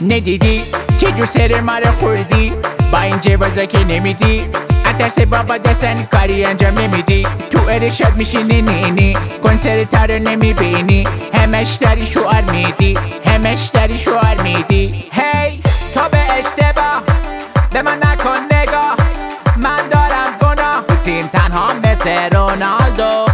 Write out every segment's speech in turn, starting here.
دیدی چه جور سر مرا خوردی با این جوازا که نمیدی اترس بابا دستن کاری انجام نمیدی تو ارشاد میشینی نینی کنسرت رو نمی‌بینی همش داری شعار میدی همش داری شعار میدی هی تو به اشتباه به من نکن نگاه من دارم گناه تیم تنها مثل رونالدو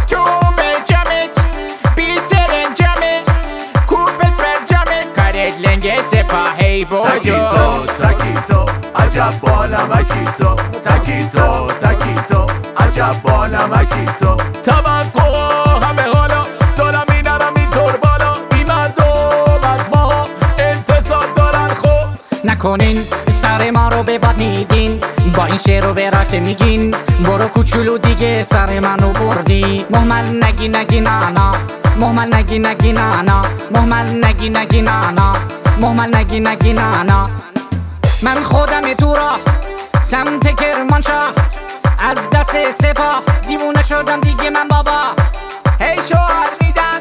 سپاهی بودو تکیتو تکیتو عجب بانمکی تو تکیتو تکیتو عجب بانمکی تو توقع همه حالا دارم مینرم اینطور بالا بی مردم از ما انتصار دارن خب نکنین سر ما رو به باد میگین با این شعر و برا که میگین برو کوچولو دیگه سر منو بردی محمل نگی نگی نانا محمل نگی نگی نانا محمل نگی نگی نانا محمل نگی نگی نانا من خودم تو راه سمت کرمانشاه. از دست سپاه دیوونه شدم دیگه من بابا. هی شوهر میدن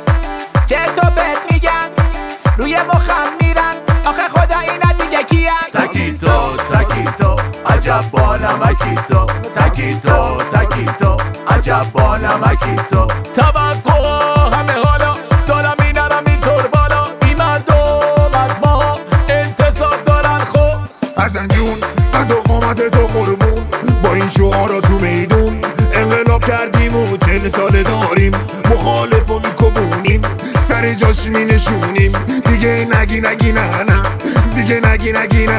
چرت و پرت میگن؟ روی مخم میرن. آخه خدا اینا دیگه کیان؟ تکیتو تکیتو عجب بانمکی تو. تکیتو تکیتو عجب بانمکی تو. توقع همه قامت تو قربون با این شعارا تو میدون. انقلاب کردیم و چل ساله داریم. مخالف و میکبونیم سر جاش می نشونیم دیگه نگی نگی نه نه. دیگه نگی نگی نه.